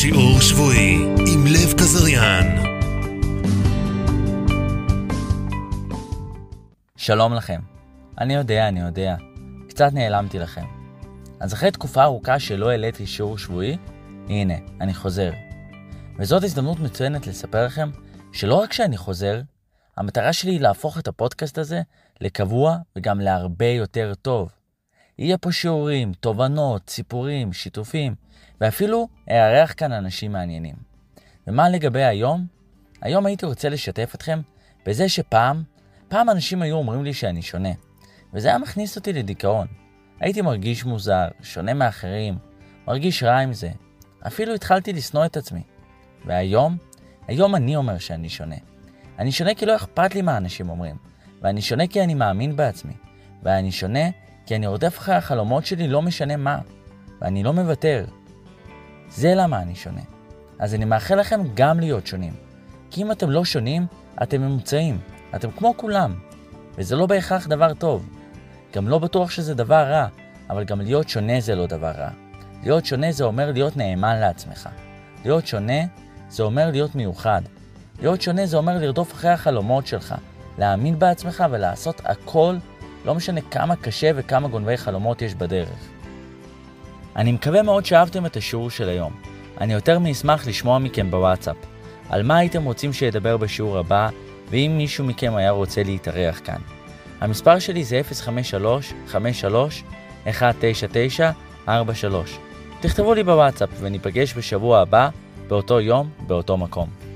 שיעור שבועי עם לב כזריאן. שלום לכם. אני יודע, אני יודע. קצת נעלמתי לכם. אז אחרי תקופה ארוכה שלא העליתי שיעור שבועי, הנה, אני חוזר. וזאת הזדמנות מצוינת לספר לכם שלא רק שאני חוזר, המטרה שלי היא להפוך את הפודקאסט הזה לקבוע וגם להרבה יותר טוב. יהיה פה שיעורים, תובנות, סיפורים, שיתופים, ואפילו אארח כאן אנשים מעניינים. ומה לגבי היום? היום הייתי רוצה לשתף אתכם בזה שפעם, פעם אנשים היו אומרים לי שאני שונה, וזה היה מכניס אותי לדיכאון. הייתי מרגיש מוזר, שונה מאחרים, מרגיש רע עם זה. אפילו התחלתי לשנוא את עצמי. והיום, היום אני אומר שאני שונה. אני שונה כי לא אכפת לי מה אנשים אומרים, ואני שונה כי אני מאמין בעצמי, ואני שונה כי אני רודף אחרי החלומות שלי לא משנה מה, ואני לא מוותר. זה למה אני שונה. אז אני מאחל לכם גם להיות שונים. כי אם אתם לא שונים, אתם ממוצעים. אתם כמו כולם. וזה לא בהכרח דבר טוב. גם לא בטוח שזה דבר רע, אבל גם להיות שונה זה לא דבר רע. להיות שונה זה אומר להיות נאמן לעצמך. להיות שונה זה אומר להיות מיוחד. להיות שונה זה אומר לרדוף אחרי החלומות שלך, להאמין בעצמך ולעשות הכל, לא משנה כמה קשה וכמה גונבי חלומות יש בדרך. אני מקווה מאוד שאהבתם את השיעור של היום. אני יותר מאשמח לשמוע מכם בוואטסאפ. על מה הייתם רוצים שידבר בשיעור הבא, ואם מישהו מכם היה רוצה להתארח כאן. המספר שלי זה 053-53-199-43. תכתבו לי בוואטסאפ וניפגש בשבוע הבא, באותו יום, באותו מקום.